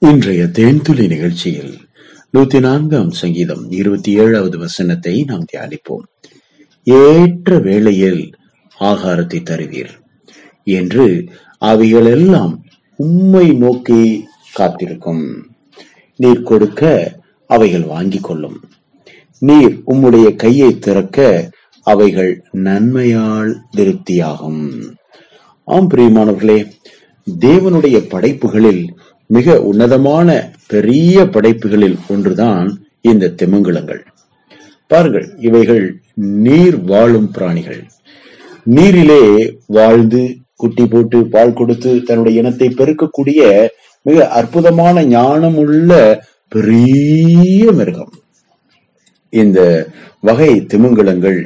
இன்றைய தேன்துளி நிகழ்ச்சியில் நூத்தி நான்காம் சங்கீதம் இருபத்தி ஏழாவது வசனத்தை நாம் தியானிப்போம். ஏற்ற வேளையில் ஆகாரத்தை தருவீர் என்று அவைகளெல்லாம் உம்மை நோக்கி காத்திருக்கும். நீர் கொடுக்க அவைகள் வாங்கிக் கொள்ளும். நீர் உம்முடைய கையை திறக்க அவைகள் நன்மையால் திருப்தியாகும். ஆம் பிரியமானவர்களே தேவனுடைய படைப்புகளில் மிக உன்னதமான பெரிய படைப்புகளில் ஒன்றுதான் இந்த திமிங்கலங்கள். பாருங்கள் இவைகள் நீர் வாழும் பிராணிகள். நீரிலே வாழ்ந்து குட்டி போட்டு பால் கொடுத்து தன்னுடைய இனத்தை பெருக்கக்கூடிய மிக அற்புதமான ஞானம் உள்ள பெரிய மிருகம். இந்த வகை திமிங்கலங்கள்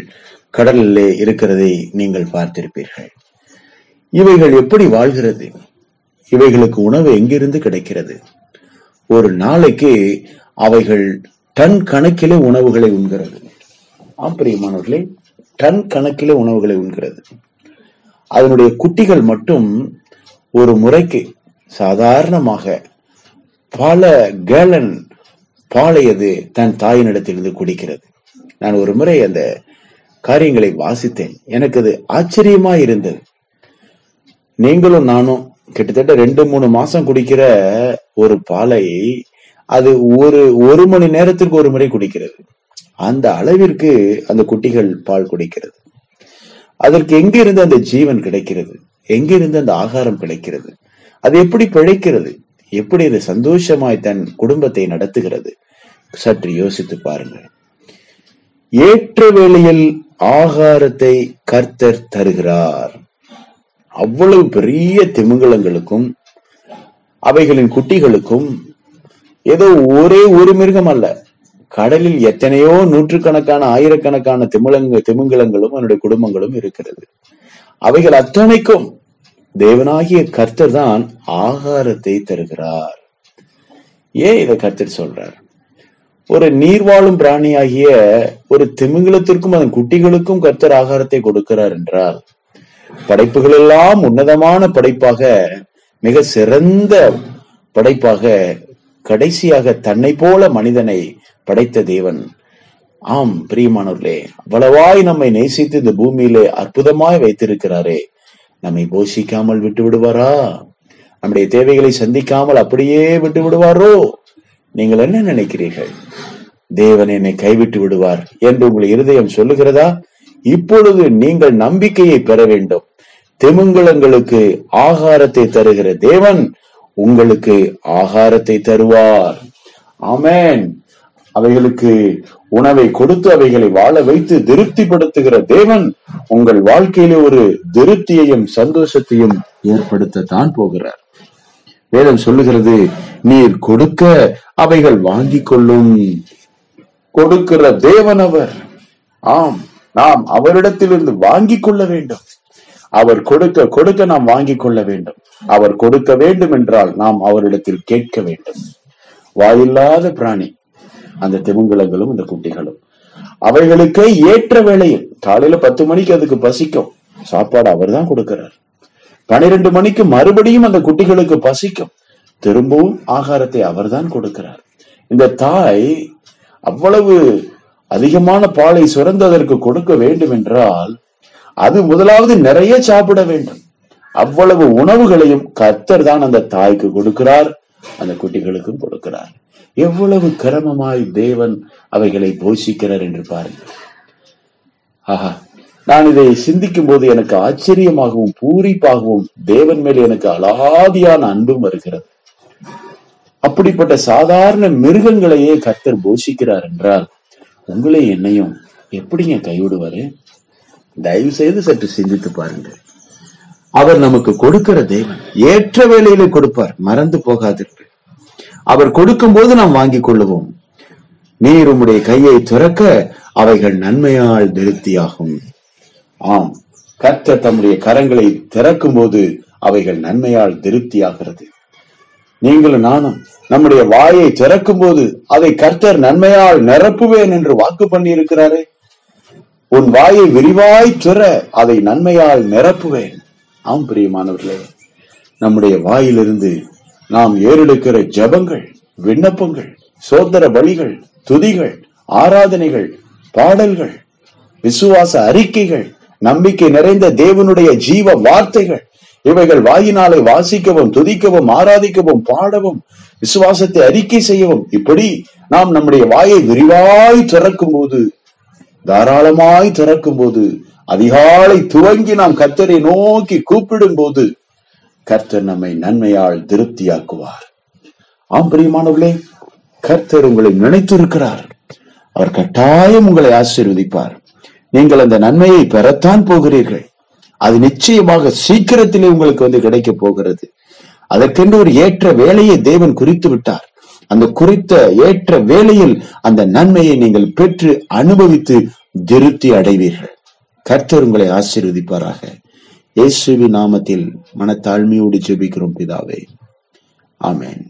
கடலிலே இருக்கிறதை நீங்கள் பார்த்திருப்பீர்கள். இவைகள் எப்படி வாழ்கிறது? இவைகளுக்கு உணவு எங்கிருந்து கிடைக்கிறது? ஒரு நாளைக்கு அவைகள் டன் கணக்கிலே உணவுகளை உண்கிறது. ஆம் பிரியமானவர்களே டன் கணக்கிலே உணவுகளை உண்கிறது. அதனுடைய குட்டிகள் மட்டும் ஒரு முறைக்கு சாதாரணமாக பல கேலன் பாலை அது தன் தாயினிடத்திலிருந்து குடிக்கிறது. நான் ஒரு முறை அந்த காரியங்களை வாசித்தேன். எனக்கு அது ஆச்சரியமா இருந்தது. நீங்களும் நானும் கிட்டத்தட்ட ரெண்டு மூணு மாசம் குடிக்கிற ஒரு பாலை அது ஒரு ஒரு மணி நேரத்திற்கு ஒரு முறை குடிக்கிறது. அந்த அளவிற்கு அந்த குட்டிகள் பால் குடிக்கிறது. அதற்கு எங்கிருந்து அந்த ஜீவன் கிடைக்கிறது? எங்கிருந்து அந்த ஆகாரம் கிடைக்கிறது? அது எப்படி பிழைக்கிறது? எப்படி அது சந்தோஷமாய் தன் குடும்பத்தை நடத்துகிறது? சற்று யோசித்து பாருங்கள். ஏற்ற வேளையில் ஆகாரத்தை கர்த்தர் தருகிறார். அவ்வளவு பெரிய திமிங்கலங்களுக்கும் அவைகளின் குட்டிகளுக்கும் ஏதோ ஒரே ஒரு மிருகம் அல்ல. கடலில் எத்தனையோ நூற்றுக்கணக்கான ஆயிரக்கணக்கான திமிழங்க திமிங்கலங்களும் அவனுடைய குடும்பங்களும் இருக்கிறது. அவைகள் அத்தனைக்கும் தேவனாகிய கர்த்தர் தான் ஆகாரத்தை தருகிறார். ஏன் இதை கர்த்தர் சொல்றார்? ஒரு நீர்வாழும் பிராணியாகிய ஒரு திமிங்கலத்திற்கும் அதன் குட்டிகளுக்கும் கர்த்தர் ஆகாரத்தை கொடுக்கிறார் என்றால் படைப்புகள் எல்லாம் உன்னதமான படைப்பாக மிக சிறந்த படைப்பாக கடைசியாக தன்னை போல மனிதனை படைத்த தேவன். ஆம் பிரியமானவர்களே அவ்வளவாய் நம்மை நேசித்து இந்த பூமியிலே அற்புதமாய் வைத்திருக்கிறாரே. நம்மை போஷிக்காமல் விட்டு விடுவாரா? நம்முடைய தேவைகளை சந்திக்காமல் அப்படியே விட்டு விடுவாரோ? நீங்கள் என்ன நினைக்கிறீர்கள்? தேவன் என்னை கைவிட்டு விடுவார் என்று உங்கள் இருதயம் சொல்லுகிறதா? இப்பொழுது நீங்கள் நம்பிக்கையை பெற வேண்டும். திமிங்கலங்களுக்கு ஆகாரத்தை தருகிற தேவன் உங்களுக்கு ஆகாரத்தை தருவார். ஆமேன். அவைகளுக்கு உணவை கொடுத்து அவைகளை வாழ வைத்து திருப்திப்படுத்துகிற தேவன் உங்கள் வாழ்க்கையிலே ஒரு திருப்தியையும் சந்தோஷத்தையும் ஏற்படுத்தத்தான் போகிறார். வேதம் சொல்லுகிறது நீர் கொடுக்க அவைகள் வாங்கிக் கொள்ளும். கொடுக்கிற தேவன் அவர். ஆம். நாம் அவரிடத்திலிருந்து வாங்கிக் கொள்ள வேண்டும். அவர் கொடுக்க கொடுக்க நாம் வாங்கிக் கொள்ள வேண்டும். அவர் கொடுக்க வேண்டும் என்றால் நாம் அவரிடத்தில் கேட்க வேண்டும். வாயில்லாத பிராணி அந்த திமிங்கலங்களும் இந்த குட்டிகளும். அவைகளுக்கு ஏற்ற வேளையில் காலையில பத்து மணிக்கு அதுக்கு பசிக்கும். சாப்பாடு அவர் தான் கொடுக்கிறார். பனிரெண்டு மணிக்கு மறுபடியும் அந்த குட்டிகளுக்கு பசிக்கும். திரும்பவும் ஆகாரத்தை அவர்தான் கொடுக்கிறார். இந்த தாய் அவ்வளவு அதிகமான பாலை சுரந்ததற்கு கொடுக்க வேண்டும் என்றால் அது முதலாவது நிறைய சாப்பிட வேண்டும். அவ்வளவு உணவுகளையும் கர்த்தர் தான் அந்த தாய்க்கு கொடுக்கிறார் அந்த குட்டிகளுக்கும் கொடுக்கிறார். எவ்வளவு கிரமமாய் தேவன் அவைகளை போஷிக்கிறார் என்று பாருங்கள். ஆஹா நான் இதை சிந்திக்கும் போது எனக்கு ஆச்சரியமாகவும் பூரிப்பாகவும் தேவன் மேல் எனக்கு அலாதியான அன்பும் வருகிறது. அப்படிப்பட்ட சாதாரண மிருகங்களையே கர்த்தர் போஷிக்கிறார் என்றால் உங்களை என்னையும் எப்படிங்க கைவிடுவாரு? தயவு செய்து சற்று சிந்தித்து பாருங்கள். அவர் நமக்கு கொடுக்கிற தெய்வம் ஏற்ற வேலையிலே கொடுப்பார் மறந்து போகாதீர்கள். அவர் கொடுக்கும் போது நாம் வாங்கி கொள்ளுவோம். நீர் உம்முடைய கையை துறக்க அவைகள் நன்மையால் திருப்தியாகும் ஆம் கர்த்தர் தம்முடைய கரங்களை திறக்கும் போது அவைகள் நன்மையால் திருப்தியாகிறது. நீங்களும் நானும் நம்முடைய வாயை திறக்கும் போது அதை கர்த்தர் நன்மையால் நிரப்புவேன் என்று வாக்கு பண்ணி இருக்கிறாரே உன் வாயை விரிவாய் துற அதை நன்மையால் நிரப்புவேன். ஆம் பிரியமானவர்களே நம்முடைய வாயிலிருந்து நாம் ஏறெடுக்கிற ஜபங்கள் விண்ணப்பங்கள் சோதர பலிகள் துதிகள் ஆராதனைகள் பாடல்கள் விசுவாச அறிக்கைகள் நம்பிக்கை நிறைந்த தேவனுடைய ஜீவ வார்த்தைகள் இவைகள் வாயினாலே வாசிக்கவும் துதிக்கவும் ஆராதிக்கவும் பாடவும் விசுவாசத்தை அறிக்கை செய்யவும். இப்படி நாம் நம்முடைய வாயை விரிவாய் திறக்கும் போது தாராளமாய் திறக்கும் போது அதிகாலை துவங்கி நாம் கர்த்தரை நோக்கி கூப்பிடும் போது கர்த்தர் நம்மை நன்மையால் திருப்தியாக்குவார். ஆம் பிரியமானவர்களே கர்த்தர் உங்களை நினைத்திருக்கிறார். அவர் கட்டாயம் உங்களை ஆசீர்வதிப்பார். நீங்கள் அந்த நன்மையை பெறத்தான் போகிறீர்கள். அது நிச்சயமாக சீக்கிரத்திலே உங்களுக்கு வந்து கிடைக்க போகிறது. அதற்கென்று ஒரு ஏற்ற வேலையை தேவன் குறித்து விட்டார். அந்த குறித்த ஏற்ற வேளையில் அந்த நன்மையை நீங்கள் பெற்று அனுபவித்து திருப்தி அடைவீர்கள். கர்த்தர் உங்களை ஆசீர்வதிப்பாராக. இயேசுவின் நாமத்தில் மனத்தாழ்மையோடு ஜெபிக்கிறோம் பிதாவே. ஆமேன்.